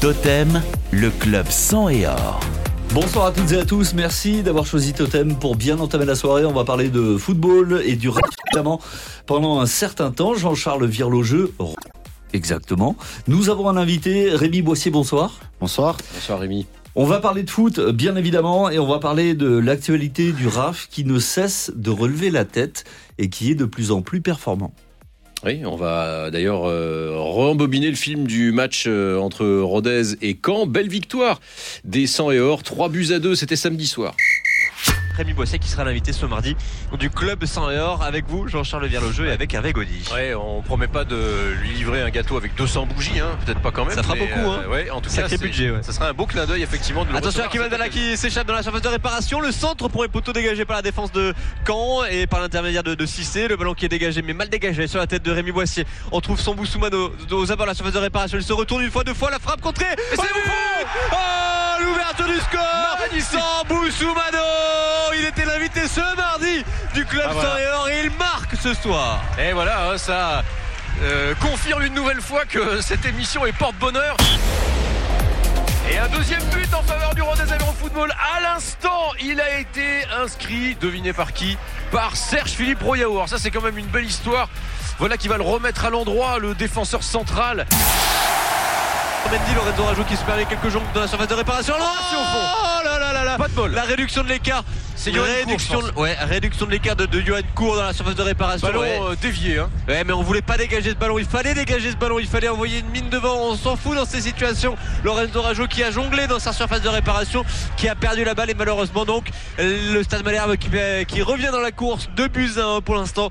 Totem, le club sang et or. Bonsoir à toutes et à tous, merci d'avoir choisi Totem pour bien entamer la soirée. On va parler de football et du rap notamment pendant un certain temps. Jean-Charles Virlogeux, exactement. Nous avons un invité, Rémi Boissier, bonsoir. Bonsoir. Bonsoir Rémi. On va parler de foot, bien évidemment, et on va parler de l'actualité du RAF qui ne cesse de relever la tête et qui est de plus en plus performant. Oui, on va d'ailleurs euh, rembobiner le film du match euh, entre Rodez et Caen. Belle victoire des 100 et or, 3 buts à 2, c'était samedi soir. Rémi Boisset qui sera l'invité ce mardi du club 100 et or avec vous Jean-Charles Virlogeux et avec Hervé Gaudy. Ouais, on promet pas de lui livrer un gâteau avec 200 bougies, hein. peut-être pas quand même. Ça fera beaucoup, hein. euh, ouais, en tout Sacré cas, c'est- budget, ouais. Ça sera un beau clin d'œil effectivement de Attention à qui s'échappe dans la surface de réparation. Le centre pour les poteaux dégagés par la défense de Caen et par l'intermédiaire de, de Cissé. Le ballon qui est dégagé, mais mal dégagé sur la tête de Rémi Boissier. On trouve son Boussoumano aux abords de la surface de réparation. Il se retourne une fois, deux fois, la frappe contrée. Et c'est Oh L'ouverture du score Sans Boussoumano L'invité ce mardi du club Ah, voilà. 100 et il marque ce soir. Et voilà, hein, ça euh, confirme une nouvelle fois que cette émission est porte-bonheur. Et un deuxième but en faveur du Rodez Aviron Football. À l'instant, il a été inscrit, devinez par qui? Par Serge Philippe Royaour. Ça, c'est quand même une belle histoire. Voilà qui va le remettre à l'endroit, le défenseur central. Mendy, Lorenzo Rajo qui se permet quelques jambes dans la surface de réparation. Fond. Oh là là là là. Pas de bol. La réduction de l'écart. C'est Johan Cour, réduction, ouais, de l'écart de, de Johan Cour dans la surface de réparation. Ballon ouais. euh, dévié. Hein. Ouais, mais on voulait pas dégager ce ballon. Il fallait dégager ce ballon. Il fallait envoyer une mine devant. On s'en fout dans ces situations. Lorenzo Rajo qui a jonglé dans sa surface de réparation, qui a perdu la balle et malheureusement donc le Stade Malherbe qui, revient dans la course. Deux buts à un pour l'instant.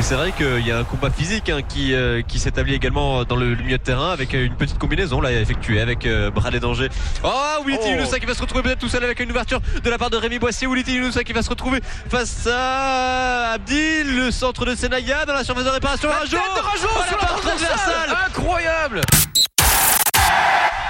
Mais c'est vrai qu'il y a un combat physique hein, qui, euh, qui s'établit également dans le, le milieu de terrain avec euh, une petite combinaison là effectuée avec euh, Bradley Danger. Oh Willy Oh. Qui va se retrouver peut-être tout seul avec une ouverture de la part de Rémi Boissier. Willy Younoussa qui va se retrouver face à Abdil, le centre de Senaya dans la surface de réparation. La Rajo tête de Rajo Oh, la sur la transversale. transversale. Incroyable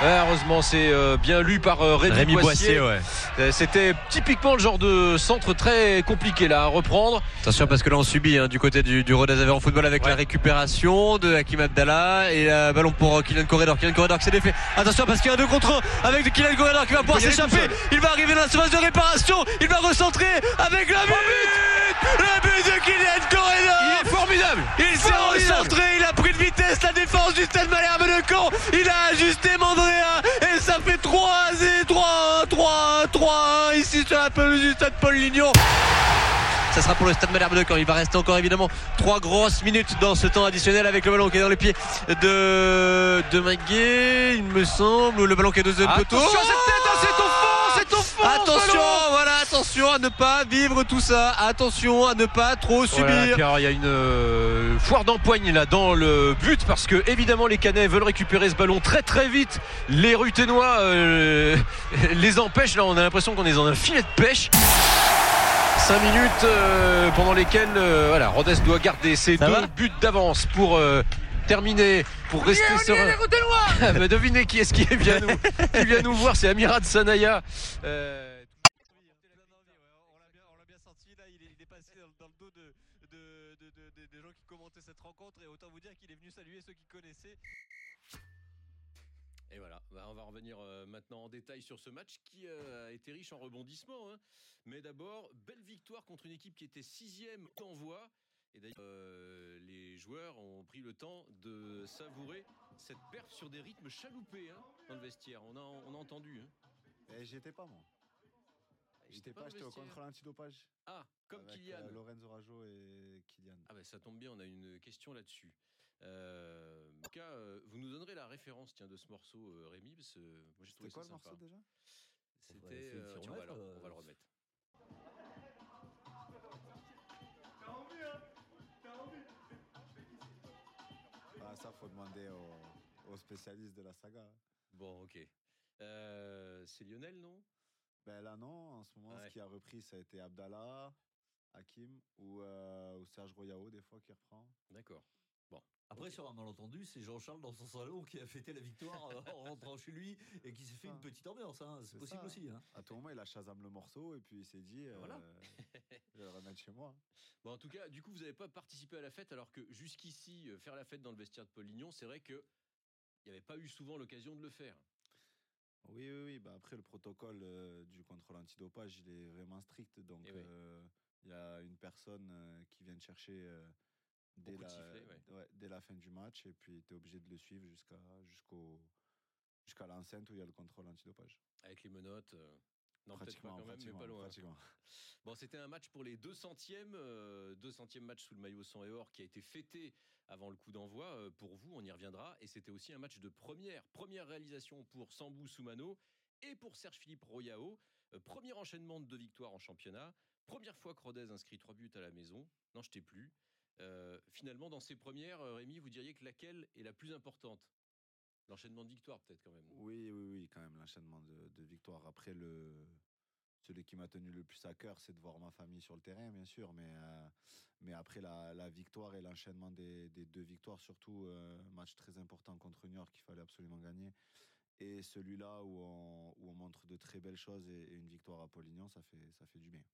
heureusement, c'est euh, bien lu par euh, Rémi, Rémi Boissier. Boissier, ouais. Euh, C'était typiquement le genre de centre très compliqué là à reprendre. Attention parce que là on subit hein, du côté du, du Rodez en football avec Ouais. la récupération de Hakim Abdallah et le ballon pour Kylian Corredor. Kylian Corredor qui s'est défait. Attention parce qu'il y a un 2 contre 1 avec Kylian Corredor qui va pouvoir s'échapper. Il va arriver dans la surface de réparation. Il va recentrer avec le but. Le but de Kylian Corredor. Il est formidable Il s'est recentré, il a pris de vitesse la défense du Stade Malherbe de Caen. Il a ajusté Mandrea et ça fait 3 0 3 3 3 ici sur la pelouse du Stade Paul Lignon. Ça sera pour le Stade Malherbe de Caen. Il va rester encore évidemment trois grosses minutes dans ce temps additionnel avec le ballon qui est dans les pieds de de Maguet, il me semble, le ballon qui est de deuxième poteau. Attention hein, c'est au fond, c'est au fond Attention, voilà, attention à ne pas vivre tout ça. Attention à ne pas trop subir. Voilà, car il y a une euh, foire d'empoigne là dans le but parce que évidemment les Canets veulent récupérer ce ballon très très vite. Les Ruténois euh, les empêchent. Là, on a l'impression qu'on est dans un filet de pêche. 5 minutes euh, pendant lesquelles euh, voilà, Rodez doit garder ses Ça deux buts d'avance pour euh, terminer, pour rester serein. Ah, bah, devinez qui est-ce qui vient nous, qui vient nous voir, c'est Amirat Sanaya. Euh, On l'a bien, on l'a bien senti là, il est, il est passé dans, dans le dos de, de- de- de- de- des gens qui commentaient cette rencontre et autant vous dire qu'il est venu saluer ceux qui connaissaient. Et voilà, bah, on va revenir maintenant en détail sur ce match qui a été riche en rebondissements. hein. Mais d'abord, belle victoire contre une équipe qui était sixième d'envoi. Et d'ailleurs, euh, les joueurs ont pris le temps de savourer cette perf sur des rythmes chaloupés hein, dans le vestiaire. On a, on a entendu. hein. Eh, J'y étais pas, moi. Il J'étais pas, le j'étais au vestiaire. contrôle antidopage. Ah, comme avec, Kylian. euh, Lorenzo Rajo et Kylian. Ah bah ça tombe bien, on a une question là-dessus. Euh, en tout cas, euh, vous nous donnerez la référence tiens, de ce morceau, euh, Rémi, parce que moi j'ai trouvé C'était quoi ça le sympa. morceau déjà? C'était, euh, on va remettre, remettre. Ah, ça, faut demander aux, aux spécialistes de la saga. Bon, ok. Euh, c'est Lionel, non? Ben là, non. En ce moment, Ouais. ce qui a repris, ça a été Abdallah, Hakim ou, euh, ou Serge Royao, des fois, qui reprend. D'accord. Après, Ok. sur un malentendu, c'est Jean-Charles dans son salon qui a fêté la victoire euh, en rentrant chez lui et qui s'est fait ça. une petite ambiance. hein. C'est possible ça. aussi. hein. À tout moment, il a Shazam le morceau et puis il s'est dit, euh, Voilà. je vais le remettre chez moi. Bon, en tout cas, du coup, vous n'avez pas participé à la fête, alors que jusqu'ici, euh, faire la fête dans le vestiaire de Polignon, c'est vrai que il n'y avait pas eu souvent l'occasion de le faire. Oui, oui, oui. Bah après, le protocole euh, du contrôle antidopage, il est vraiment strict. Donc, Eh oui. euh, il y a une personne euh, qui vient te chercher euh, dès, la, sifflet, ouais. ouais, dès la fin du match. Et puis, tu es obligé de le suivre jusqu'à jusqu'au jusqu'à l'enceinte où il y a le contrôle antidopage. Avec les menottes. euh, Non, peut-être pas Pratiquement, quand même, mais pas loin. Bon, c'était un match pour les 200e, euh, 200e match sous le maillot sang et or qui a été fêté avant le coup d'envoi. Euh, pour vous, on y reviendra. Et c'était aussi un match de première, première réalisation pour Sambou Soumano et pour Serge-Philippe Royao. Euh, premier enchaînement de deux victoires en championnat. Première fois que Rodez inscrit trois buts à la maison. N'en jetez plus. Euh, finalement, dans ces premières, euh, Rémi, vous diriez que laquelle est la plus importante? L'enchaînement de victoires, peut-être quand même. Oui, oui, oui, quand même, l'enchaînement de, de victoires. Après, le, celui qui m'a tenu le plus à cœur, c'est de voir ma famille sur le terrain, bien sûr. Mais, euh, mais après, la, la victoire et l'enchaînement des, des deux victoires, surtout euh, un match très important contre New York qu'il fallait absolument gagner. Et celui-là où on, où on montre de très belles choses et, et une victoire à Polignan, ça fait, ça fait du bien.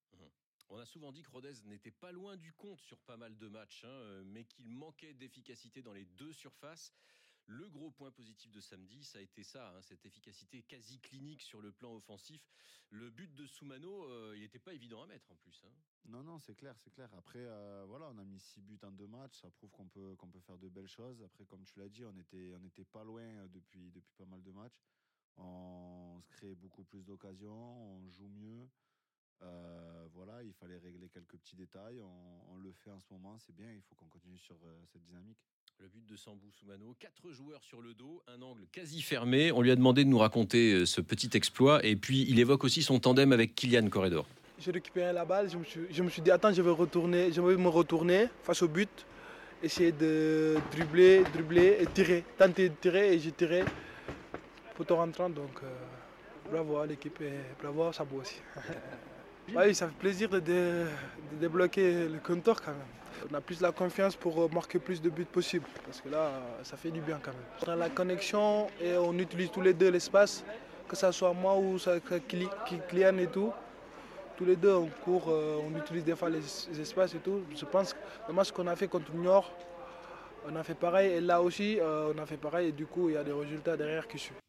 On a souvent dit que Rodez n'était pas loin du compte sur pas mal de matchs, hein, euh, mais qu'il manquait d'efficacité dans les deux surfaces. Le gros point positif de samedi, ça a été ça, hein, cette efficacité quasi clinique sur le plan offensif. Le but de Soumano, euh, il n'était pas évident à mettre en plus. hein. Non, non, c'est clair, c'est clair. Après, euh, voilà, on a mis six buts en deux matchs. Ça prouve qu'on peut, peut faire de belles choses. Après, comme tu l'as dit, on était, on pas loin depuis, depuis pas mal de matchs. On se crée beaucoup plus d'occasions, on joue mieux. Euh, voilà, il fallait régler quelques petits détails. On, on le fait en ce moment, c'est bien. Il faut qu'on continue sur euh, cette dynamique. Le but de Sambou Soumano, quatre joueurs sur le dos, un angle quasi fermé. On lui a demandé de nous raconter euh, ce petit exploit et puis il évoque aussi son tandem avec Kylian Corredor. J'ai récupéré la balle, je me, suis, je me suis dit attends je vais retourner, je vais me retourner face au but, essayer de dribbler, dribbler et tirer, tenter de tirer et j'ai tiré poteau rentrant donc euh, bravo à l'équipe et bravo à Sabo aussi. Oui, ça fait plaisir de, dé- de débloquer le compteur quand même. On a plus la confiance pour euh, marquer plus de buts possible parce que là euh, ça fait du bien quand même. On a la connexion et on utilise tous les deux l'espace, que ce soit moi ou Kylian et tout tous les deux on court, euh, on utilise des fois les, espaces et tout. Je pense que le match qu'on a fait contre Niort, on a fait pareil. Et là aussi, on a fait pareil. Et du coup, il y a des résultats derrière qui suivent.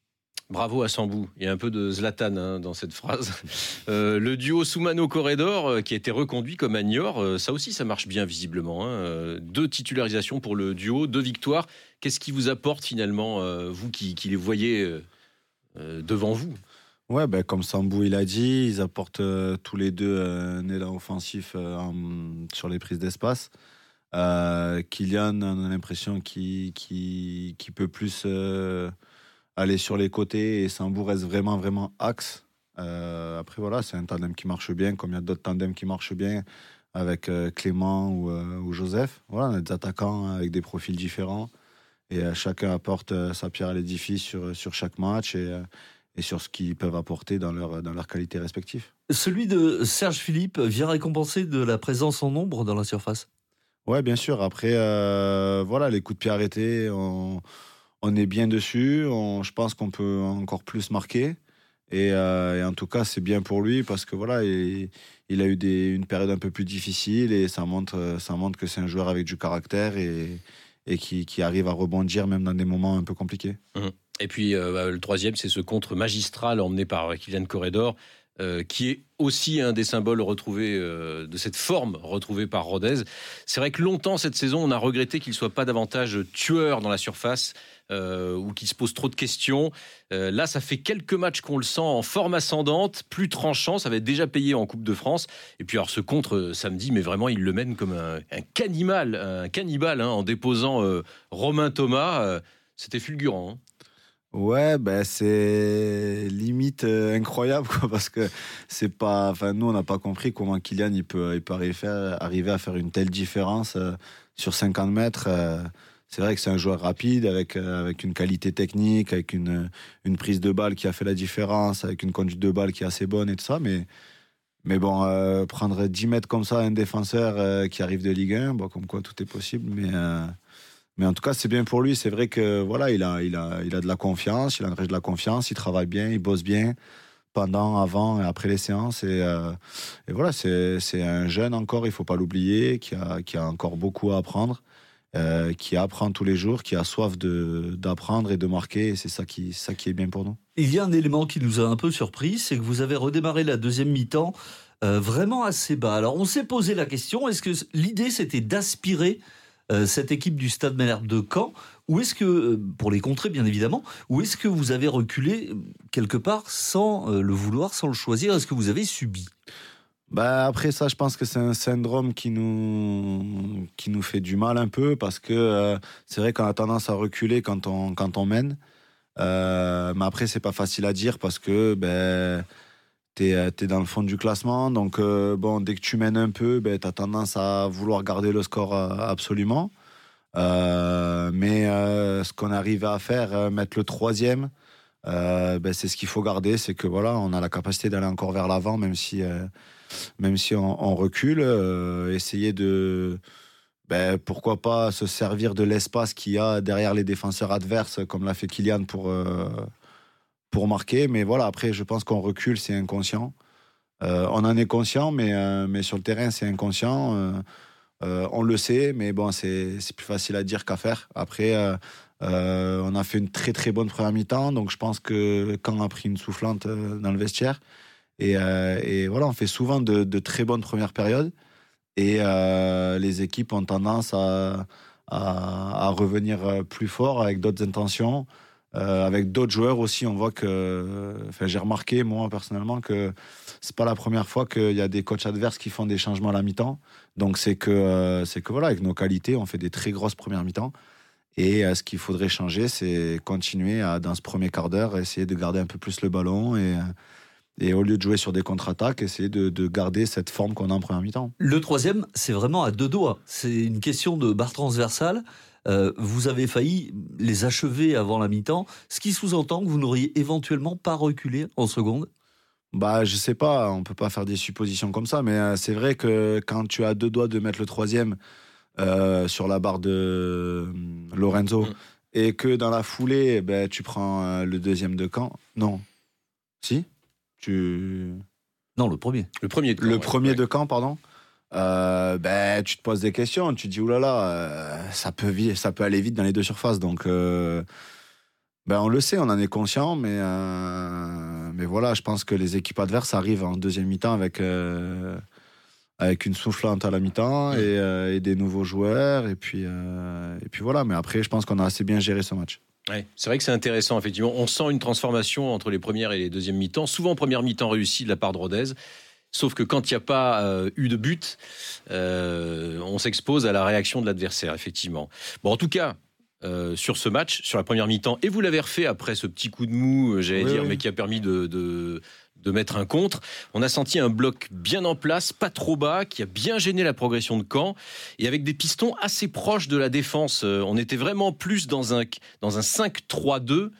Bravo à Sambou. Il y a un peu de Zlatan hein, dans cette phrase. Euh, le duo Soumano-Corredor, euh, qui a été reconduit comme à Niort, euh, ça aussi, ça marche bien visiblement. hein. Deux titularisations pour le duo, deux victoires. Qu'est-ce qui vous apporte finalement, vous qui, les voyez devant vous? Ouais, ben, comme Sambou il a dit, ils apportent tous les deux euh, un élan offensif en- sur les prises d'espace. Kylian, on a l'impression qu'il qu'il peut plus aller sur les côtés et Sambou reste vraiment, vraiment axe. Euh, après, voilà, c'est un tandem qui marche bien, comme il y a d'autres tandems qui marchent bien avec euh, Clément ou, euh, ou Joseph. Voilà, on a des attaquants avec des profils différents et chacun apporte sa pierre à l'édifice sur, sur chaque match et, et sur ce qu'ils peuvent apporter dans leur, dans leur qualité respective. Celui de Serge Philippe vient récompenser de la présence en nombre dans la surface? Ouais, bien sûr. Après, voilà, les coups de pied arrêtés, on, on est bien dessus. Je pense qu'on peut encore plus marquer. Et, euh, et en tout cas, c'est bien pour lui parce que voilà, il, a eu une période un peu plus difficile et ça montre, que c'est un joueur avec du caractère et, qui, arrive à rebondir même dans des moments un peu compliqués. Et puis euh, bah, le troisième, c'est ce contre magistral emmené par Kylian Corredor, euh, qui est aussi un des symboles retrouvés euh, de cette forme retrouvée par Rodez. C'est vrai que longtemps cette saison, on a regretté qu'il soit pas davantage tueur dans la surface euh, ou qu'il se pose trop de questions. Là, ça fait quelques matchs qu'on le sent en forme ascendante, plus tranchant. Ça va être déjà payé en Coupe de France. Et puis alors ce contre samedi, mais vraiment il le mène comme un, un un cannibale hein, en déposant Romain Thomas. C'était fulgurant. hein. Ouais, ben c'est limite euh, incroyable quoi, parce que c'est pas, enfin nous on n'a pas compris comment Kylian il peut, il peut arriver, arriver à faire une telle différence euh, sur 50 mètres. euh, c'est vrai que c'est un joueur rapide avec avec une qualité technique, avec une une prise de balle qui a fait la différence, avec une conduite de balle qui est assez bonne et tout ça, mais mais bon, prendre 10 mètres comme ça un défenseur qui arrive de Ligue 1, bon, comme quoi tout est possible, mais mais en tout cas, c'est bien pour lui. C'est vrai que voilà, il a, il a, il a de la confiance, il agrège de la confiance, il travaille bien, il bosse bien pendant, avant et après les séances. Et, euh, voilà, c'est un jeune encore, il faut pas l'oublier, qui a, qui a encore beaucoup à apprendre. euh, qui apprend tous les jours, qui a soif d'apprendre et de marquer. Et c'est ça qui, ça qui est bien pour nous. Il y a un élément qui nous a un peu surpris, c'est que vous avez redémarré la deuxième mi-temps euh, vraiment assez bas. Alors on s'est posé la question, est-ce que l'idée c'était d'aspirer cette équipe du Stade Malherbe de Caen, ou est-ce que, euh, pour les contrer bien évidemment, ou est-ce que vous avez reculé euh, quelque part sans euh, le vouloir, sans le choisir? Est-ce que vous avez subi? Bah après ça, je pense que c'est un syndrome qui nous qui nous fait du mal un peu parce que euh, c'est vrai qu'on a tendance à reculer quand on quand on mène. Euh, mais après c'est pas facile à dire parce que ben t'es es dans le fond du classement. Donc euh, bon dès que tu mènes un peu ben t'as tendance à vouloir garder le score euh, absolument. Euh, mais euh, ce qu'on arrive à faire, euh, mettre le troisième, euh, ben, c'est ce qu'il faut garder, c'est que voilà, on a la capacité d'aller encore vers l'avant, même si euh, même si on, recule, euh, essayer de, ben, pourquoi pas se servir de l'espace qu'il y a derrière les défenseurs adverses, comme l'a fait Kylian pour, euh, pour marquer. Mais voilà, après, je pense qu'on recule, c'est inconscient. Euh, on en est conscient, mais, euh, mais sur le terrain, c'est inconscient. Euh, on le sait, mais bon, c'est plus facile à dire qu'à faire. Après, on a fait une très très bonne première mi-temps, donc je pense que quand a pris une soufflante dans le vestiaire, et, voilà, on fait souvent de, de très bonnes premières périodes. Et les équipes ont tendance à, à, à revenir plus fort avec d'autres intentions. Euh, avec d'autres joueurs aussi, on voit que. J'ai remarqué, moi, personnellement, que c'est pas la première fois qu'il y a des coachs adverses qui font des changements à la mi-temps. Donc, c'est que, euh, que voilà, avec nos qualités, on fait des très grosses premières mi-temps. Et euh, ce qu'il faudrait changer, c'est continuer dans ce premier quart d'heure, essayer de garder un peu plus le ballon et, et au lieu de jouer sur des contre-attaques, essayer de, de garder cette forme qu'on a en première mi-temps. Le troisième, c'est vraiment à deux doigts. C'est une question de barre transversale. Euh, vous avez failli les achever avant la mi-temps, ce qui sous-entend que vous n'auriez éventuellement pas reculé en seconde. Bah, je sais pas, on peut pas faire des suppositions comme ça, mais euh, c'est vrai que quand tu as deux doigts de mettre le troisième euh, sur la barre de Lorenzo Mm. et que dans la foulée, ben, tu prends le deuxième de camp. Non. Si? Tu... Non, le premier. Le premier de Le camp, ouais. premier Ouais. de camp, pardon. Euh, ben, tu te poses des questions, tu te dis oulala, euh, ça peut ça peut aller vite dans les deux surfaces, donc euh, ben on le sait, on en est conscient, mais euh, mais voilà, je pense que les équipes adverses arrivent en deuxième mi-temps avec euh, avec une soufflante à la mi-temps et, euh, et des nouveaux joueurs et puis euh, et puis voilà, mais après je pense qu'on a assez bien géré ce match. Ouais, c'est vrai que c'est intéressant, effectivement. On sent une transformation entre les premières et les deuxièmes mi-temps. Souvent, première mi-temps réussie de la part de Rodez. Sauf que quand il n'y a pas euh, eu de but, euh, on s'expose à la réaction de l'adversaire, effectivement. Bon, en tout cas, euh, sur ce match, sur la première mi-temps, et vous l'avez refait après ce petit coup de mou, j'allais Oui, dire, oui. mais qui a permis de, de, de mettre un contre. On a senti un bloc bien en place, pas trop bas, qui a bien gêné la progression de Caen, et avec des pistons assez proches de la défense. Euh, on était vraiment plus dans un, dans un 5-3-2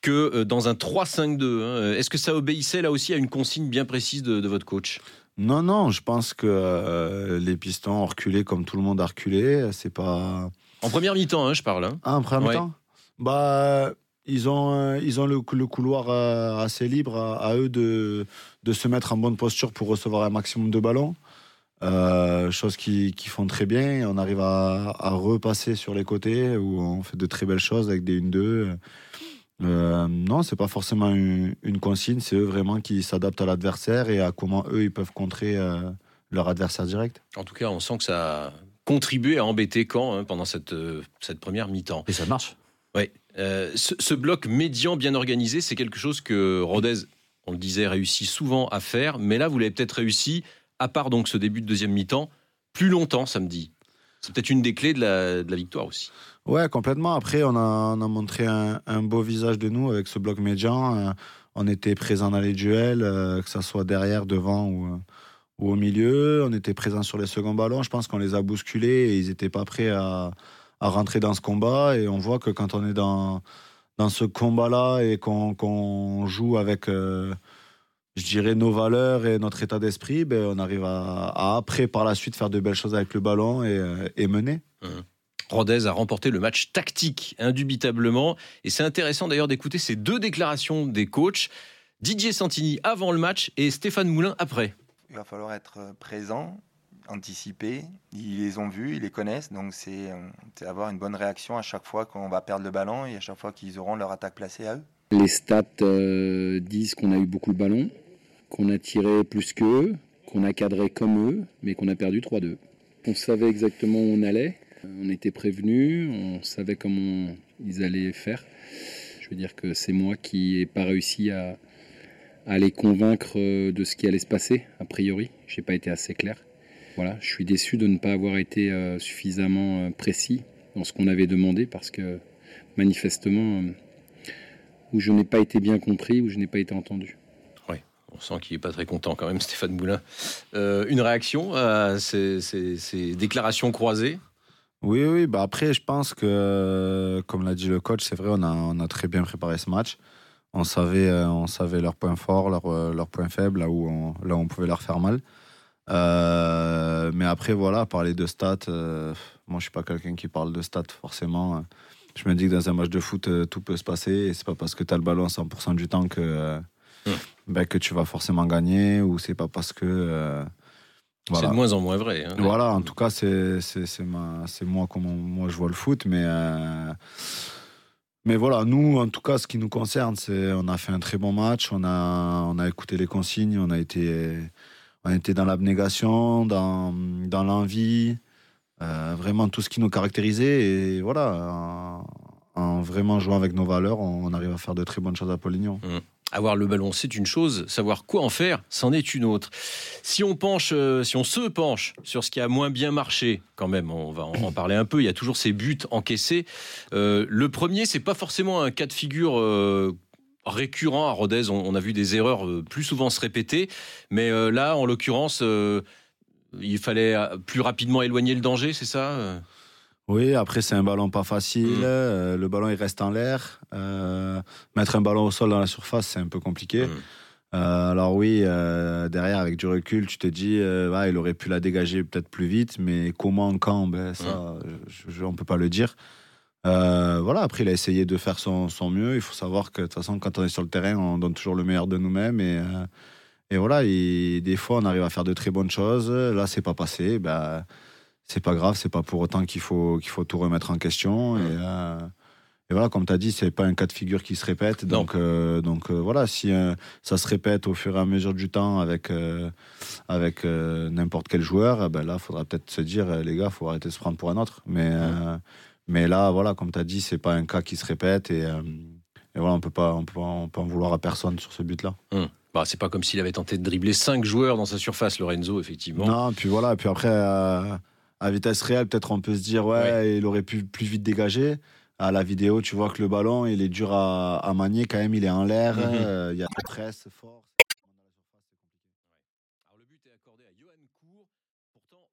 que euh, dans un 3-5-2. hein. Est-ce que ça obéissait là aussi à une consigne bien précise de, de votre coach? Non, non, je pense que euh, les pistons ont reculé comme tout le monde a reculé. C'est pas. En première mi-temps, hein, je parle. hein. Ah, en première Ouais. mi-temps? Bah, ils ont, euh, ils ont le, le couloir euh, assez libre à, à eux de, de se mettre en bonne posture pour recevoir un maximum de ballons. Euh, chose qu'ils qui font très bien. On arrive à, à repasser sur les côtés où on fait de très belles choses avec des 1-2. Euh, non, c'est pas forcément une, une consigne, c'est eux vraiment qui s'adaptent à l'adversaire et à comment eux ils peuvent contrer euh, leur adversaire direct. En tout cas, on sent que ça a contribué à embêter Caen hein, pendant cette, euh, cette première mi-temps. Et ça marche. Ouais. Euh, ce, bloc médian bien organisé, c'est quelque chose que Rodez, on le disait, réussit souvent à faire. Mais là, vous l'avez peut-être réussi, à part donc ce début de deuxième mi-temps, plus longtemps samedi. C'est peut-être une des clés de la, victoire aussi. Ouais, complètement. Après, on a, on a montré un, beau visage de nous avec ce bloc médian. Euh, on était présent dans les duels, euh, que ça soit derrière, devant ou, ou au milieu. On était présent sur les seconds ballons. Je pense qu'on les a bousculés et ils n'étaient pas prêts à, à rentrer dans ce combat. Et on voit que quand on est dans, dans ce combat-là et qu'on joue avec, euh, je dirais, nos valeurs et notre état d'esprit, ben, on arrive à, à après, par la suite, faire de belles choses avec le ballon et, euh, et mener. Rodez a remporté le match tactique, indubitablement. Et c'est intéressant d'ailleurs d'écouter ces deux déclarations des coachs. Didier Santini avant le match et Stéphane Moulin après. Il va falloir être présent, anticipé. Ils les ont vus, ils les connaissent. Donc c'est c'est avoir une bonne réaction à chaque fois qu'on va perdre le ballon et à chaque fois qu'ils auront leur attaque placée à eux. Les stats euh, disent qu'on a eu beaucoup de ballons, qu'on a tiré plus qu'eux, qu'on a cadré comme eux, mais qu'on a perdu 3-2. On savait exactement où on allait, on était prévenus, on savait comment ils allaient faire. Je veux dire que c'est moi qui n'ai pas réussi à, à les convaincre euh, de ce qui allait se passer, a priori. J'ai pas été assez clair. Voilà, je suis déçu de ne pas avoir été euh, suffisamment euh, précis dans ce qu'on avait demandé parce que manifestement, euh, où je n'ai pas été bien compris, où je n'ai pas été entendu. On sent qu'il n'est pas très content quand même, Stéphane Moulin. Euh, une réaction à ces, ces- ces déclarations croisées? Oui, oui, bah après, je pense que, comme l'a dit le coach, c'est vrai, on a, on a très bien préparé ce match. On savait, on savait leurs points forts, leurs points faibles, là où on, là où on pouvait leur faire mal. Euh, mais après, voilà, parler de stats, euh, moi, je suis pas quelqu'un qui parle de stats forcément. Je me dis que dans un match de foot, euh, tout peut se passer. Et c'est pas parce que tu as le ballon 100% du temps que, ben, que tu vas forcément gagner, ou c'est pas parce que. C'est de moins en moins vrai. hein. voilà, en tout cas, c'est moi comment moi je vois le foot, mais mais voilà, nous en tout cas, ce qui nous concerne, c'est on a fait un très bon match, on a on a écouté les consignes, on a été on été dans l'abnégation, dans dans l'envie, euh, vraiment tout ce qui nous caractérisait et voilà, en, en vraiment jouant avec nos valeurs, on, arrive à faire de très bonnes choses à Polignon. Avoir le ballon, c'est une chose. Savoir quoi en faire, c'en est une autre. Si on penche, euh, si on se penche sur ce qui a moins bien marché, quand même, on va en, en parler un peu. Il y a toujours ces buts encaissés. Euh, le premier, c'est pas forcément un cas de figure. Récurrent à Rodez, on, on a vu des erreurs euh, plus souvent se répéter, mais euh, là, en l'occurrence, euh, il fallait plus rapidement éloigner le danger, c'est ça Oui, après c'est un ballon pas facile. Mm. le ballon il reste en l'air. euh, mettre un ballon au sol dans la surface, c'est un peu compliqué. Mm. Euh, alors oui, euh, derrière avec du recul, tu te dis, ouais, il aurait pu la dégager peut-être plus vite, mais comment, quand, ben ça, je, je- on peut pas le dire. Euh, voilà, après il a essayé de faire son, son mieux. Il faut savoir que de toute façon, quand on est sur le terrain, on donne toujours le meilleur de nous-mêmes et euh, et voilà, et des fois on arrive à faire de très bonnes choses. Là, c'est pas passé. Ben, c'est pas grave, c'est pas pour autant qu'il faut, qu'il faut tout remettre en question. Et, euh, et voilà, comme tu as dit, c'est pas un cas de figure qui se répète. Donc, euh, donc euh, voilà, si euh, ça se répète au fur et à mesure du temps avec, euh, avec euh, n'importe quel joueur, eh ben là, il faudra peut-être se dire, euh, les gars, faut arrêter de se prendre pour un autre. Mais, euh, mais là, voilà, comme tu as dit, c'est pas un cas qui se répète. Et, euh, et voilà, on peut pas, on peut, pas- on peut en vouloir à personne sur ce but-là. Bah, c'est pas comme s'il avait tenté de dribbler cinq joueurs dans sa surface, Lorenzo, effectivement. Non, puis voilà, puis après, euh, à vitesse réelle, peut-être on peut se dire, ouais, il aurait pu plus vite dégager. À la vidéo, tu vois que le ballon, il est dur à, à manier quand même, il est en l'air, Mhm. euh, il y a la presse, force. Alors le but est accordé à Johan Cour. Pourtant,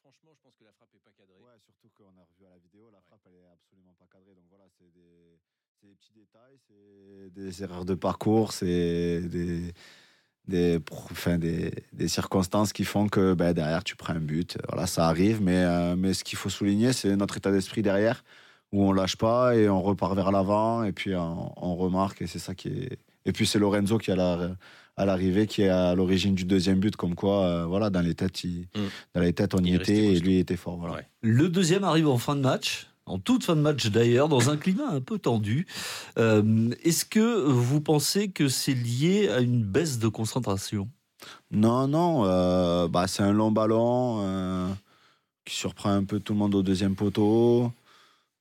franchement, je pense que la frappe n'est pas cadrée. Ouais, surtout qu'on a revu à la vidéo, la frappe, elle est absolument pas cadrée. Donc voilà, c'est des, c'est des petits détails, c'est des erreurs de parcours, c'est des, des, enfin, des, des circonstances qui font que ben, derrière, tu prends un but. Voilà, ça arrive, mais, euh, mais ce qu'il faut souligner, c'est notre état d'esprit derrière, où on lâche pas et on repart vers l'avant, et puis on, on remarque, et c'est ça qui est. Et puis c'est Lorenzo qui est à la- à l'arrivée, qui est à l'origine du deuxième but, comme quoi, euh, voilà, dans les têtes, il- Mm. dans les têtes on y Il était, et lui il était fort. Voilà. Ouais. Le deuxième arrive en fin de match, en toute fin de match d'ailleurs, dans un climat un peu tendu. Euh, Est-ce que vous pensez que c'est lié à une baisse de concentration? Non, non, euh, bah, c'est un long ballon euh, qui surprend un peu tout le monde au deuxième poteau.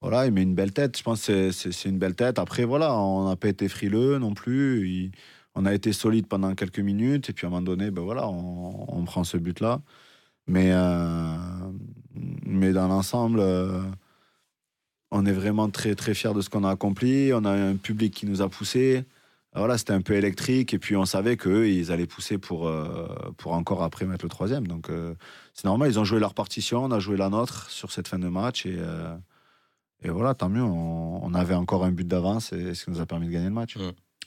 Voilà, il met une belle tête. Je pense que c'est- une belle tête. Après, voilà, on n'a pas été frileux non plus. On a été solide pendant quelques minutes. Et puis à un moment donné, ben voilà, on, on prend ce but-là. Mais, mais dans l'ensemble, on est vraiment très, très fiers de ce qu'on a accompli. On a un public qui nous a poussés. Voilà, c'était un peu électrique. Et puis on savait qu'eux, ils allaient pousser pour, euh, pour encore après mettre le troisième. Donc euh, c'est normal, ils ont joué leur partition, on a joué la nôtre sur cette fin de match. Et, euh, et voilà, tant mieux. On, avait encore un but d'avance et ce qui nous a permis de gagner le match.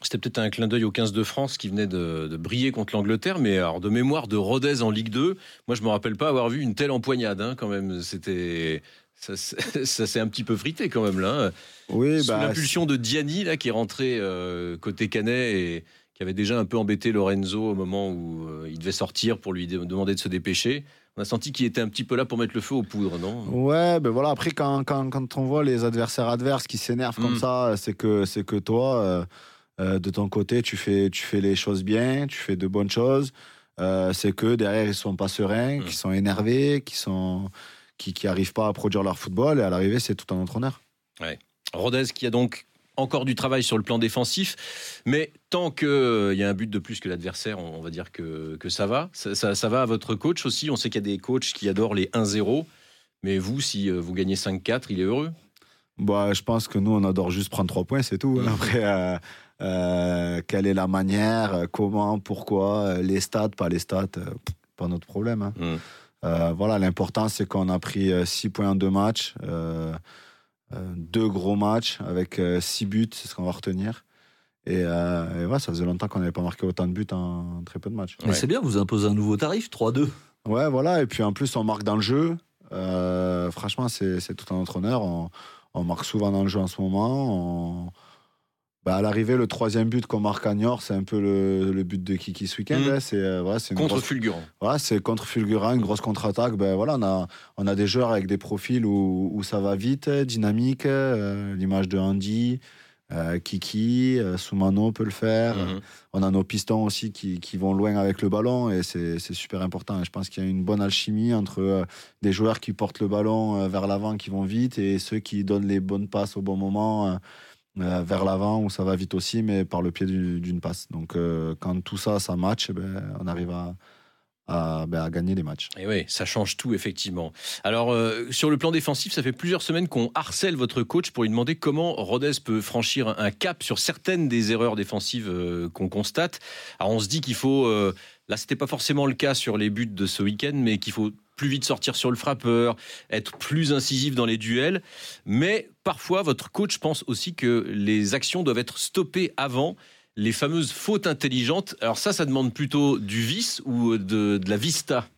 C'était peut-être un clin d'œil au 15 de France qui venait de, de briller contre l'Angleterre, mais alors de mémoire de Rodez en Ligue 2, moi je me rappelle pas avoir vu une telle empoignade hein, quand même. C'était ça, s'est un petit peu frité quand même là. hein. Oui, Sous bah, l'impulsion de Diani là qui est rentré euh, côté Canet et qui avait déjà un peu embêté Lorenzo au moment où euh, il devait sortir pour lui demander de se dépêcher. On a senti qu'il était un petit peu là pour mettre le feu aux poudres, non? Ouais, ben voilà. Après, quand, quand, quand on voit les adversaires adverses qui s'énervent comme Mm. ça, c'est que, c'est que toi, euh, de ton côté, tu fais, tu fais les choses bien, tu fais de bonnes choses. C'est que derrière, ils sont pas sereins, Mm. qui sont énervés, qui sont qui, qui arrivent pas à produire leur football. Et à l'arrivée, c'est tout un autre honneur. Rodez qui a donc encore du travail sur le plan défensif, mais tant qu'il y a un but de plus que l'adversaire, on on va dire que, que ça va. Ça, ça- ça va à votre coach aussi. On sait qu'il y a des coachs qui adorent les 1-0, mais vous, si euh, vous gagnez 5-4, il est heureux. Bah, je pense que nous, on adore juste prendre trois points, c'est tout. Mm. Après, euh, euh, quelle est la manière, euh, comment, pourquoi, euh, les stats, pas les stats, euh, pas notre problème. hein. Mm. Euh, voilà, l'important, c'est qu'on a pris 6 points en deux matchs, euh, euh, deux gros matchs avec 6 buts, c'est ce qu'on va retenir. Et, euh, et ouais, ça faisait longtemps qu'on n'avait pas marqué autant de buts en, très peu de matchs. Mais Ouais. c'est bien, vous imposez un nouveau tarif, 3-2. Ouais, voilà. Et puis en plus, on marque dans le jeu. Euh, franchement, c'est c'est tout un autre honneur. On, on marque souvent dans le jeu en ce moment. On- Bah, à l'arrivée, le troisième but qu'on marque à Niort, c'est un peu le, le but de Kiki ce week-end. Hein. C'est euh, voilà, Contre grosse- Fulgurant. voilà, c'est contre Fulgurant, une grosse contre-attaque. Ben voilà, on a, on a des joueurs avec des profils où, où ça va vite, dynamique. euh, L'image de Andy, euh, Kiki, Soumano peut le faire. Mhm. On a nos pistons aussi qui, qui vont loin avec le ballon et c'est super important. Et je pense qu'il y a une bonne alchimie entre des joueurs qui portent le ballon vers l'avant, qui vont vite, et ceux qui donnent les bonnes passes au bon moment vers l'avant, où ça va vite aussi, mais par le pied du- d'une passe. Donc euh, quand tout ça, ça match, eh ben, on arrive à, à, ben, gagner les matchs. Et oui, ça change tout, effectivement. Alors, euh, sur le plan défensif, ça fait plusieurs semaines qu'on harcèle votre coach pour lui demander comment Rodez peut franchir un- un cap sur certaines des erreurs défensives euh, qu'on constate. Alors, on se dit qu'il faut. euh, là, c'était pas forcément le cas sur les buts de ce week-end, mais qu'il faut plus vite sortir sur le frappeur, être plus incisif dans les duels. Mais parfois, votre coach pense aussi que les actions doivent être stoppées avant les fameuses fautes intelligentes. Alors ça, ça demande plutôt du vice ou de, la vista?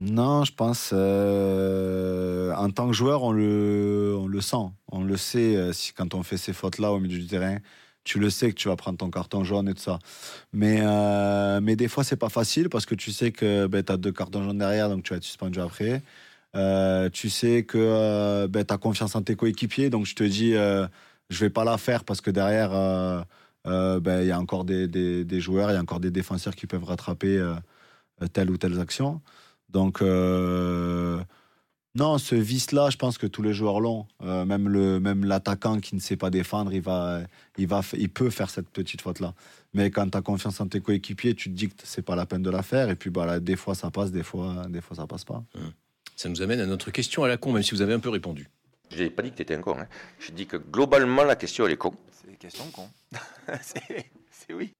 Non, je pense euh, en tant que joueur, on le, on le sent, on le sait. euh, si quand on fait ces fautes-là au milieu du terrain, tu le sais que tu vas prendre ton carton jaune et tout ça. Mais, euh, mais des fois, c'est pas facile parce que tu sais que ben, tu as deux cartons jaunes derrière, donc tu vas être suspendu après. Euh, tu sais que euh, ben, tu as confiance en tes coéquipiers, donc je te dis, euh, je vais pas la faire parce que derrière, ben, il y a encore des, des- joueurs, il y a encore des défenseurs qui peuvent rattraper telle ou telle action. Donc, non, ce vice-là, je pense que tous les joueurs l'ont. Euh, même le, même l'attaquant qui ne sait pas défendre, il va, il va, il peut faire cette petite faute-là. Mais quand tu as confiance en tes coéquipiers, tu te dis que c'est pas la peine de la faire. Et puis, bah, là, des fois, ça passe, des fois, des fois, ça passe pas. Ça nous amène à notre question à la con, même si vous avez un peu répondu. Je n'ai pas dit que tu étais un con. Hein. Je dis que globalement, la question, elle est con. C'est des questions con. c'est oui.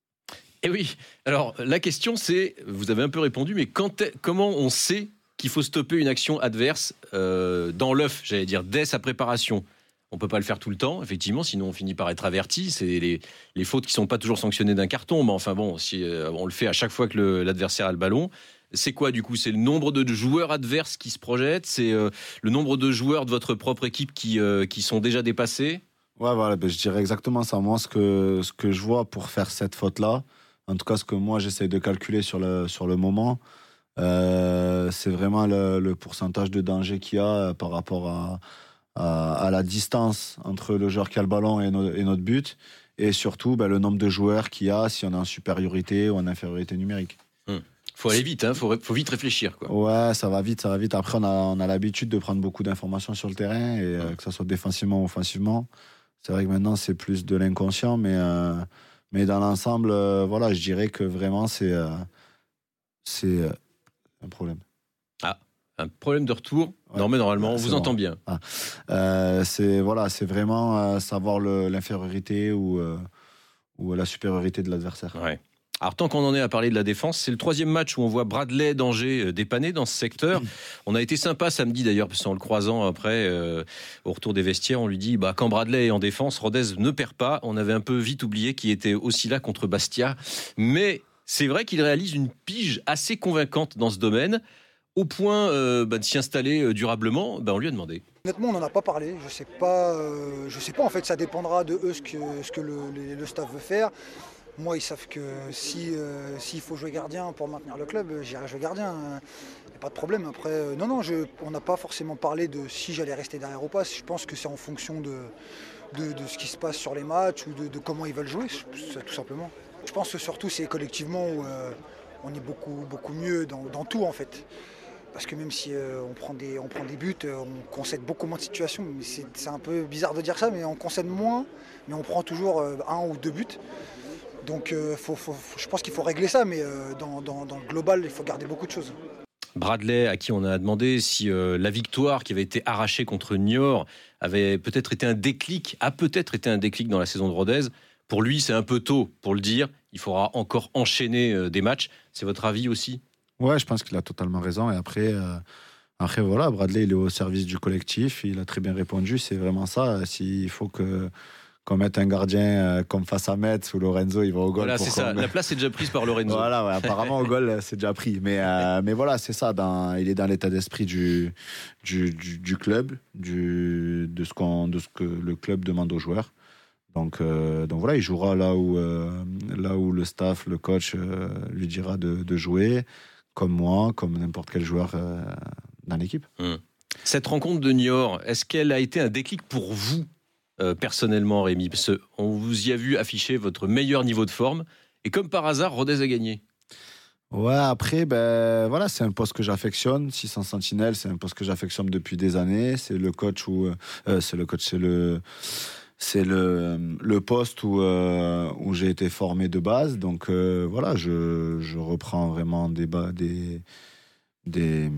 Et Eh oui, alors la question c'est, vous avez un peu répondu, mais quand comment on sait qu'il faut stopper une action adverse euh, dans l'œuf, j'allais dire, dès sa préparation. On peut pas le faire tout le temps, effectivement, sinon on finit par être averti. C'est les, fautes qui sont pas toujours sanctionnées d'un carton, mais enfin bon, si euh, on le fait à chaque fois que l'adversaire a le ballon, c'est quoi du coup? C'est le nombre de joueurs adverses qui se projettent? C'est euh, le nombre de joueurs de votre propre équipe qui, qui sont déjà dépassés? Ouais, voilà, ben, je dirais exactement ça. Moi, ce que, ce que je vois pour faire cette faute-là, en tout cas, ce que moi, j'essaye de calculer sur le, sur le moment, euh, c'est vraiment le, le pourcentage de danger qu'il y a euh, par rapport à, à, à la distance entre le joueur qui a le ballon et, no- et notre but. Et surtout, ben, le nombre de joueurs qu'il y a, si on est en supériorité ou en infériorité numérique. faut aller vite, hein, faut, faut vite réfléchir. Quoi. Ouais, ça va vite, ça va vite. Après, on a, on a l'habitude de prendre beaucoup d'informations sur le terrain, et euh, que ce soit défensivement ou offensivement. C'est vrai que maintenant, c'est plus de l'inconscient, mais, euh, mais dans l'ensemble, voilà, je dirais que vraiment, c'est c'est un problème. Un problème de retour Ouais. Non, mais normalement, on vous bon. entend bien. Euh, c'est voilà, c'est vraiment euh, savoir l'infériorité ou, euh, ou la supériorité de l'adversaire. Ouais. Alors, tant qu'on en est à parler de la défense, c'est le troisième match où on voit Bradley Danger dépanner dans ce secteur. On a été sympa samedi d'ailleurs, parce qu'en le croisant après, euh, au retour des vestiaires, on lui dit bah, quand Bradley est en défense, Rodez ne perd pas. On avait un peu vite oublié qu'il était aussi là contre Bastia. Mais c'est vrai qu'il réalise une pige assez convaincante dans ce domaine, au point euh, bah, de s'y installer euh, durablement. Bah, on lui a demandé. Honnêtement, on n'en a pas parlé. Je sais euh, sais pas. En fait, ça dépendra de eux ce que le, staff veut faire. Moi, ils savent que si s'il faut jouer gardien pour maintenir le club, j'irai jouer gardien. Il n'y a pas de problème. Après, non, non, on n'a pas forcément parlé de si j'allais rester derrière ou pas. Je pense que c'est en fonction de, ce qui se passe sur les matchs ou de, de comment ils veulent jouer, tout simplement. Je pense que surtout, c'est collectivement où euh, on est beaucoup, beaucoup mieux dans, tout, en fait. Parce que même si euh, on, prend des, on prend des buts, euh, on concède beaucoup moins de situations. C'est un peu bizarre de dire ça, mais on concède moins, mais on prend toujours un ou deux buts. Donc faut- je pense qu'il faut régler ça, mais dans, le global, il faut garder beaucoup de choses. Bradley, à qui on a demandé si la victoire qui avait été arrachée contre Niort avait peut-être été un déclic, a peut-être été un déclic dans la saison de Rodez. Pour lui, c'est un peu tôt pour le dire. Il faudra encore enchaîner euh, des matchs. C'est votre avis aussi? Ouais, je pense qu'il a totalement raison. Et après, euh, après voilà, Bradley, il est au service du collectif. Il a très bien répondu. C'est vraiment ça. S'il faut que qu'on mette un gardien euh, comme face à Metz ou Lorenzo, il va au goal. Voilà, pour c'est ça. qu'on- La place est déjà prise par Lorenzo. Voilà, ouais, apparemment au goal, c'est déjà pris. Mais, euh, mais voilà, c'est ça. Dans, il est dans l'état d'esprit du, du, du, du club, du, de, ce qu'on, de ce que le club demande aux joueurs. Donc, euh, donc voilà, il jouera là où, euh, là où le staff, le coach euh, lui dira de, de jouer, comme moi, comme n'importe quel joueur dans l'équipe. Cette rencontre de Niort, est-ce qu'elle a été un déclic pour vous personnellement, Rémi? Parce qu'on vous y a vu afficher votre meilleur niveau de forme. Et comme par hasard, Rodez a gagné. Ouais, après, ben, voilà, c'est un poste que j'affectionne. 600 Sentinelles, c'est un poste que j'affectionne depuis des années. C'est le coach où, c'est le coach, c'est le, c'est le, le poste où, euh, où j'ai été formé de base. Donc, euh, voilà, je, je reprends vraiment des, des, des,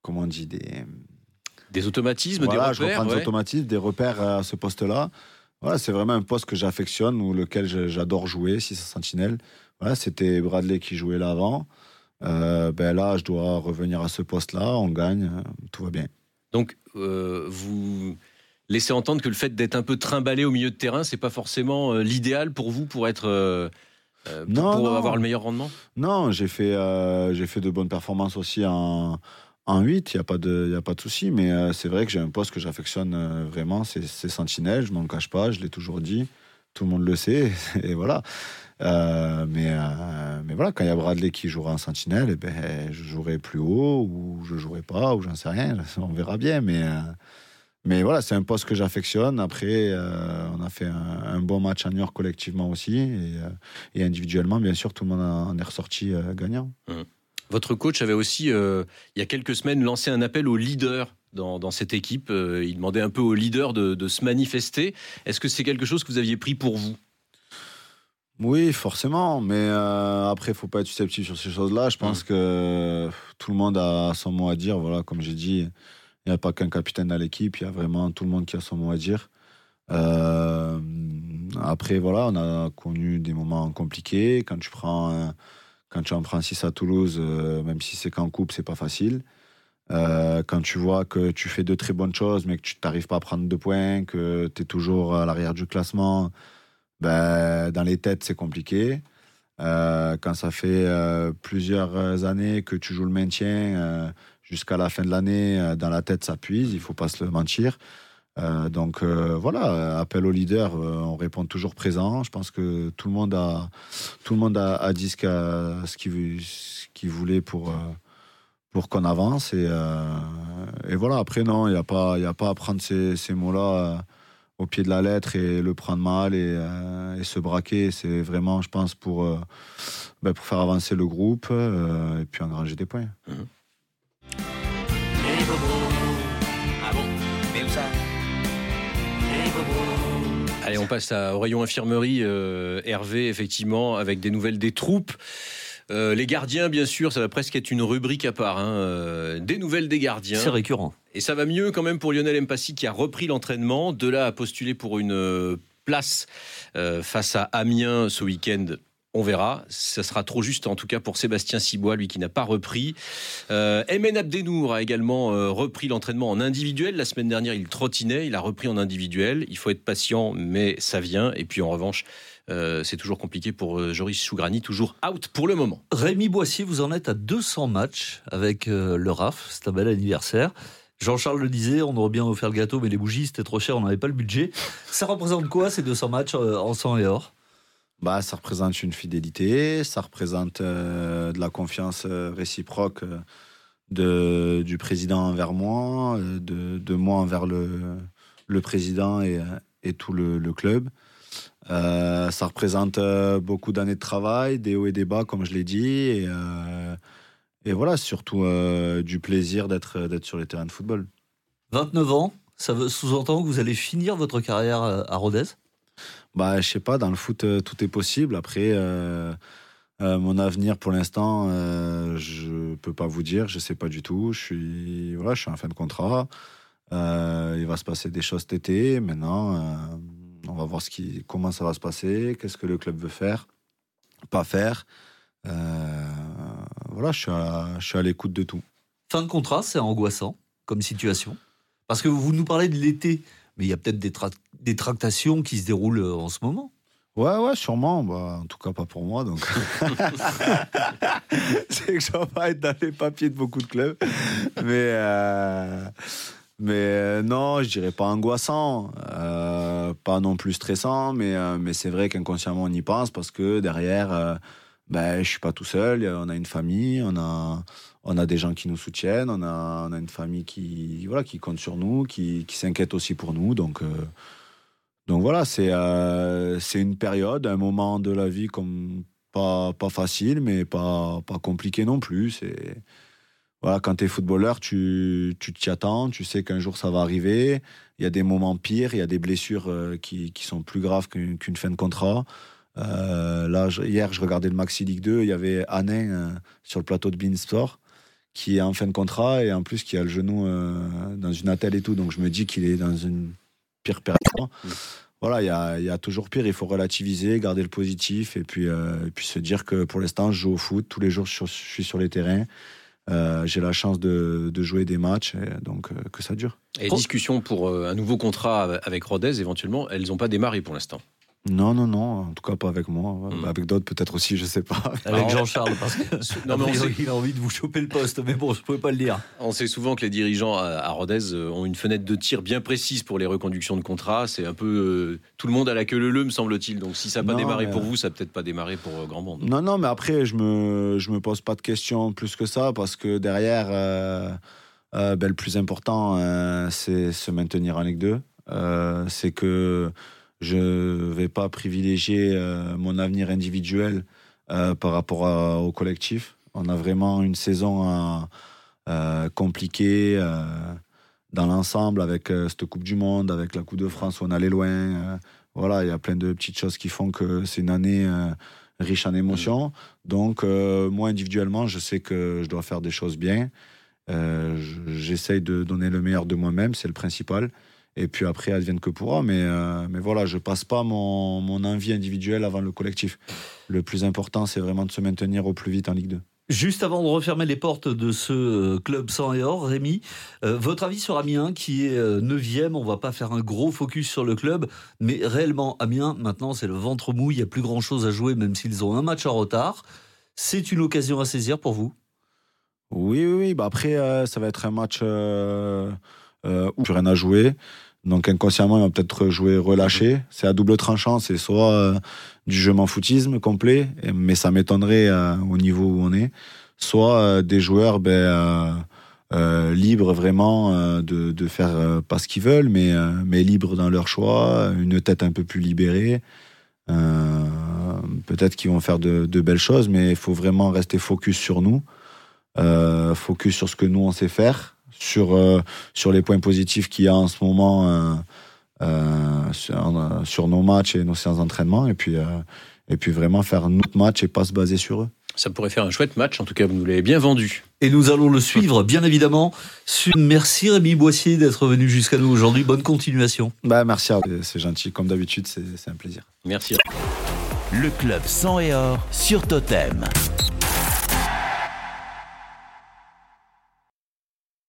comment on dit, des, Des automatismes, voilà, des je repères. reprends des automatismes, des repères à ce poste-là. Voilà, c'est vraiment un poste que j'affectionne ou lequel je- j'adore jouer, si c'est Sentinelle. Voilà, c'était Bradley qui jouait là avant. Euh, ben là, je dois revenir à ce poste-là. On gagne, tout va bien. Donc, vous laissez entendre que le fait d'être un peu trimballé au milieu de terrain, c'est pas forcément euh, l'idéal pour vous pour être euh, euh, pour, Non, pour non. avoir le meilleur rendement? Non, j'ai fait, euh, j'ai fait de bonnes performances aussi en, en 8, il n'y a pas de, y a pas de souci. Mais euh, c'est vrai que j'ai un poste que j'affectionne euh, vraiment, c'est Sentinelle, je m'en cache pas, je l'ai toujours dit. Tout le monde le sait, et voilà. Mais, mais voilà, quand il y a Bradley qui jouera en Sentinelle, eh ben, je jouerai plus haut, ou je jouerai pas, ou j'en sais rien, on verra bien. Mais, mais voilà, c'est un poste que j'affectionne. Après, euh, on a fait un, un bon match à New York collectivement aussi, et, euh, et individuellement, bien sûr, tout le monde en est ressorti euh, gagnant. Votre coach avait aussi, euh, il y a quelques semaines, lancé un appel aux leaders dans, dans cette équipe. Euh, il demandait un peu aux leaders de, de se manifester. Est-ce que c'est quelque chose que vous aviez pris pour vous? Oui, forcément, mais euh, après, il faut pas être susceptible sur ces choses-là. Je pense que tout le monde a son mot à dire. Voilà, comme j'ai dit, il n'y a pas qu'un capitaine dans l'équipe, il y a vraiment tout le monde qui a son mot à dire. Euh, après, voilà, on a connu des moments compliqués. Quand tu prends, quand tu en prends 6 à Toulouse, euh, même si c'est qu'en coupe, c'est pas facile. Euh, quand tu vois que tu fais de très bonnes choses, mais que tu n'arrives pas à prendre deux points, que tu es toujours à l'arrière du classement, ben, dans les têtes, c'est compliqué. Quand ça fait plusieurs années que tu joues le maintien jusqu'à la fin de l'année, euh, dans la tête, ça puise, il faut pas se le mentir. Euh, donc euh, voilà, appel au leader, euh, on répond toujours présent. Je pense que tout le monde a, tout le monde a, a dit ce qu'il voulait pour, pour qu'on avance. Et, voilà, après, non, il n'y a, pas- a pas à prendre ces, ces mots-là au pied de la lettre et le prendre mal et, se braquer. C'est vraiment, je pense, pour, ben, pour faire avancer le groupe et puis engranger des points. Les bobos. Ah bon Mais où ça? Les bobos. Allez, on passe à, au rayon infirmerie. euh, Hervé, effectivement, avec des nouvelles des troupes. Euh, les gardiens, bien sûr, ça va presque être une rubrique à part. hein, euh, des nouvelles des gardiens. C'est récurrent. Et ça va mieux quand même pour Lionel Mpassi qui a repris l'entraînement. De là à postuler pour une place euh, face à Amiens ce week-end. On verra. Ça sera trop juste en tout cas pour Sébastien Cibois, lui qui n'a pas repris. Euh, Emen Abdenour a également euh, repris l'entraînement en individuel. La semaine dernière, il trottinait, il a repris en individuel. Il faut être patient, mais ça vient. Et puis en revanche, euh, c'est toujours compliqué pour euh, Joris Chougrani, toujours out pour le moment. Rémi Boissier, vous en êtes à 200 matchs avec le RAF. C'est un bel anniversaire. Jean-Charles le disait, on aurait bien offert le gâteau, mais les bougies, c'était trop cher, on n'avait pas le budget. Ça représente quoi ces 200 matchs en sang et or? Bah, Ça représente une fidélité, ça représente euh, de la confiance euh, réciproque euh, du président envers moi, de, moi envers le, président et, tout le, club. Ça représente beaucoup d'années de travail, des hauts et des bas, comme je l'ai dit. Et, et voilà, surtout du plaisir d'être sur les terrains de football. 29 ans, ça sous-entend que vous allez finir votre carrière à Rodez? Bah, je sais pas, dans le foot, euh, tout est possible. Après, euh, euh, mon avenir pour l'instant, euh, je peux pas vous dire, je sais pas du tout. Je suis, voilà, je suis en fin de contrat. Il va se passer des choses cet été. Maintenant, on va voir ce qui, comment ça va se passer, qu'est-ce que le club veut faire, pas faire. Voilà, je suis à, je suis à l'écoute de tout. Fin de contrat, c'est angoissant comme situation. Parce que vous nous parlez de l'été, mais il y a peut-être des, tra- des tractations qui se déroulent euh, en ce moment. Ouais, ouais, sûrement. Bah, en tout cas, pas pour moi. Donc, c'est que je vais être dans les papiers de beaucoup de clubs. Mais, euh, mais euh, non, je dirais pas angoissant, euh, pas non plus stressant. Mais, mais c'est vrai qu'inconsciemment, on y pense parce que derrière, ben, je suis pas tout seul. On a une famille, on a, on a des gens qui nous soutiennent, on a, on a une famille qui, voilà, qui compte sur nous, qui, qui s'inquiète aussi pour nous. Donc, donc voilà, c'est euh, c'est une période, un moment de la vie comme pas, pas facile, mais pas, pas compliqué non plus. Voilà, quand tu es footballeur, tu tu t'y attends, tu sais qu'un jour ça va arriver. Il y a des moments pires, il y a des blessures euh, qui, qui sont plus graves qu'une fin de contrat. Euh, là, hier, je regardais le Maxi League 2, il y avait euh, sur le plateau de Beansport qui est en fin de contrat et en plus qui a le genou dans une attelle et tout. Donc je me dis qu'il est dans une pire. Voilà, il y a, toujours pire. Il faut relativiser, garder le positif et puis, euh, puis se dire que pour l'instant, je joue au foot. Tous les jours, je suis sur- les terrains. Euh, J'ai la chance de, de jouer des matchs, donc euh, que ça dure. Et les discussions pour un nouveau contrat avec Rodez, éventuellement, elles n'ont pas démarré pour l'instant. Non, non, non, en tout cas pas avec moi. Avec d'autres peut-être aussi, je sais pas. Avec Jean-Charles, parce que Non, mais a priori, sait- il a envie de vous choper le poste, mais bon, je ne pouvais pas le dire. On sait souvent que les dirigeants à Rodez euh, ont une fenêtre de tir bien précise pour les reconductions de contrats. C'est un peu euh, tout le monde à la queue leu leu, me semble-t-il. Donc si ça n'a pas Non, démarré mais- pour vous, ça n'a peut-être pas démarré pour euh, grand monde. Non, non, mais après, je me, je me pose pas de questions plus que ça parce que derrière, euh, euh, ben, le plus important, euh, c'est se maintenir en Ligue 2. Euh, c'est que je vais pas privilégier euh, mon avenir individuel euh, par rapport à- au collectif. On a vraiment une saison euh, compliquée dans l'ensemble avec cette Coupe du Monde, avec la Coupe de France où on allait loin. voilà, il y a plein de petites choses qui font que c'est une année riche en émotions. Donc, euh, moi, individuellement, je sais que je dois faire des choses bien. Euh, je- J'essaye de donner le meilleur de moi-même, c'est le principal. Et puis après, advienne que pourra. Mais, euh, mais voilà, je passe pas mon, mon envie individuelle avant le collectif. Le plus important, c'est vraiment de se maintenir au plus vite en Ligue 2. Juste avant de refermer les portes de ce euh, club sans et or, Rémi, euh, votre avis sur Amiens qui est 9e, on va pas faire un gros focus sur le club, mais réellement Amiens, maintenant c'est le ventre mou, il n'y a plus grand chose à jouer même s'ils ont un match en retard. C'est une occasion à saisir pour vous? Oui, oui, oui. Bah après, euh, ça va être un match euh, où plus rien à jouer. Donc inconsciemment, il va peut-être jouer relâché. C'est à double tranchant. C'est soit euh, du jeu m'en foutisme complet, et- mais ça m'étonnerait euh, au niveau où on est. Soit euh, des joueurs ben, libres vraiment de, de faire pas ce qu'ils veulent, mais, mais libres dans leur choix, une tête un peu plus libérée. Peut-être qu'ils vont faire de, de belles choses, mais il faut vraiment rester focus sur nous. Focus sur ce que nous on sait faire, sur, euh, sur les points positifs qu'il y a en ce moment euh, euh, sur, euh, sur nos matchs et nos séances d'entraînement, et puis, euh, et puis vraiment faire notre match et pas se baser sur eux. Ça pourrait faire un chouette match. En tout cas, vous nous l'avez bien vendu. Et nous allons le suivre, bien évidemment. Merci Rémi Boissier d'être venu jusqu'à nous aujourd'hui. Bonne continuation. Bah, merci, c'est gentil. Comme d'habitude, c'est un plaisir. Merci. Le club sang et or sur Totem.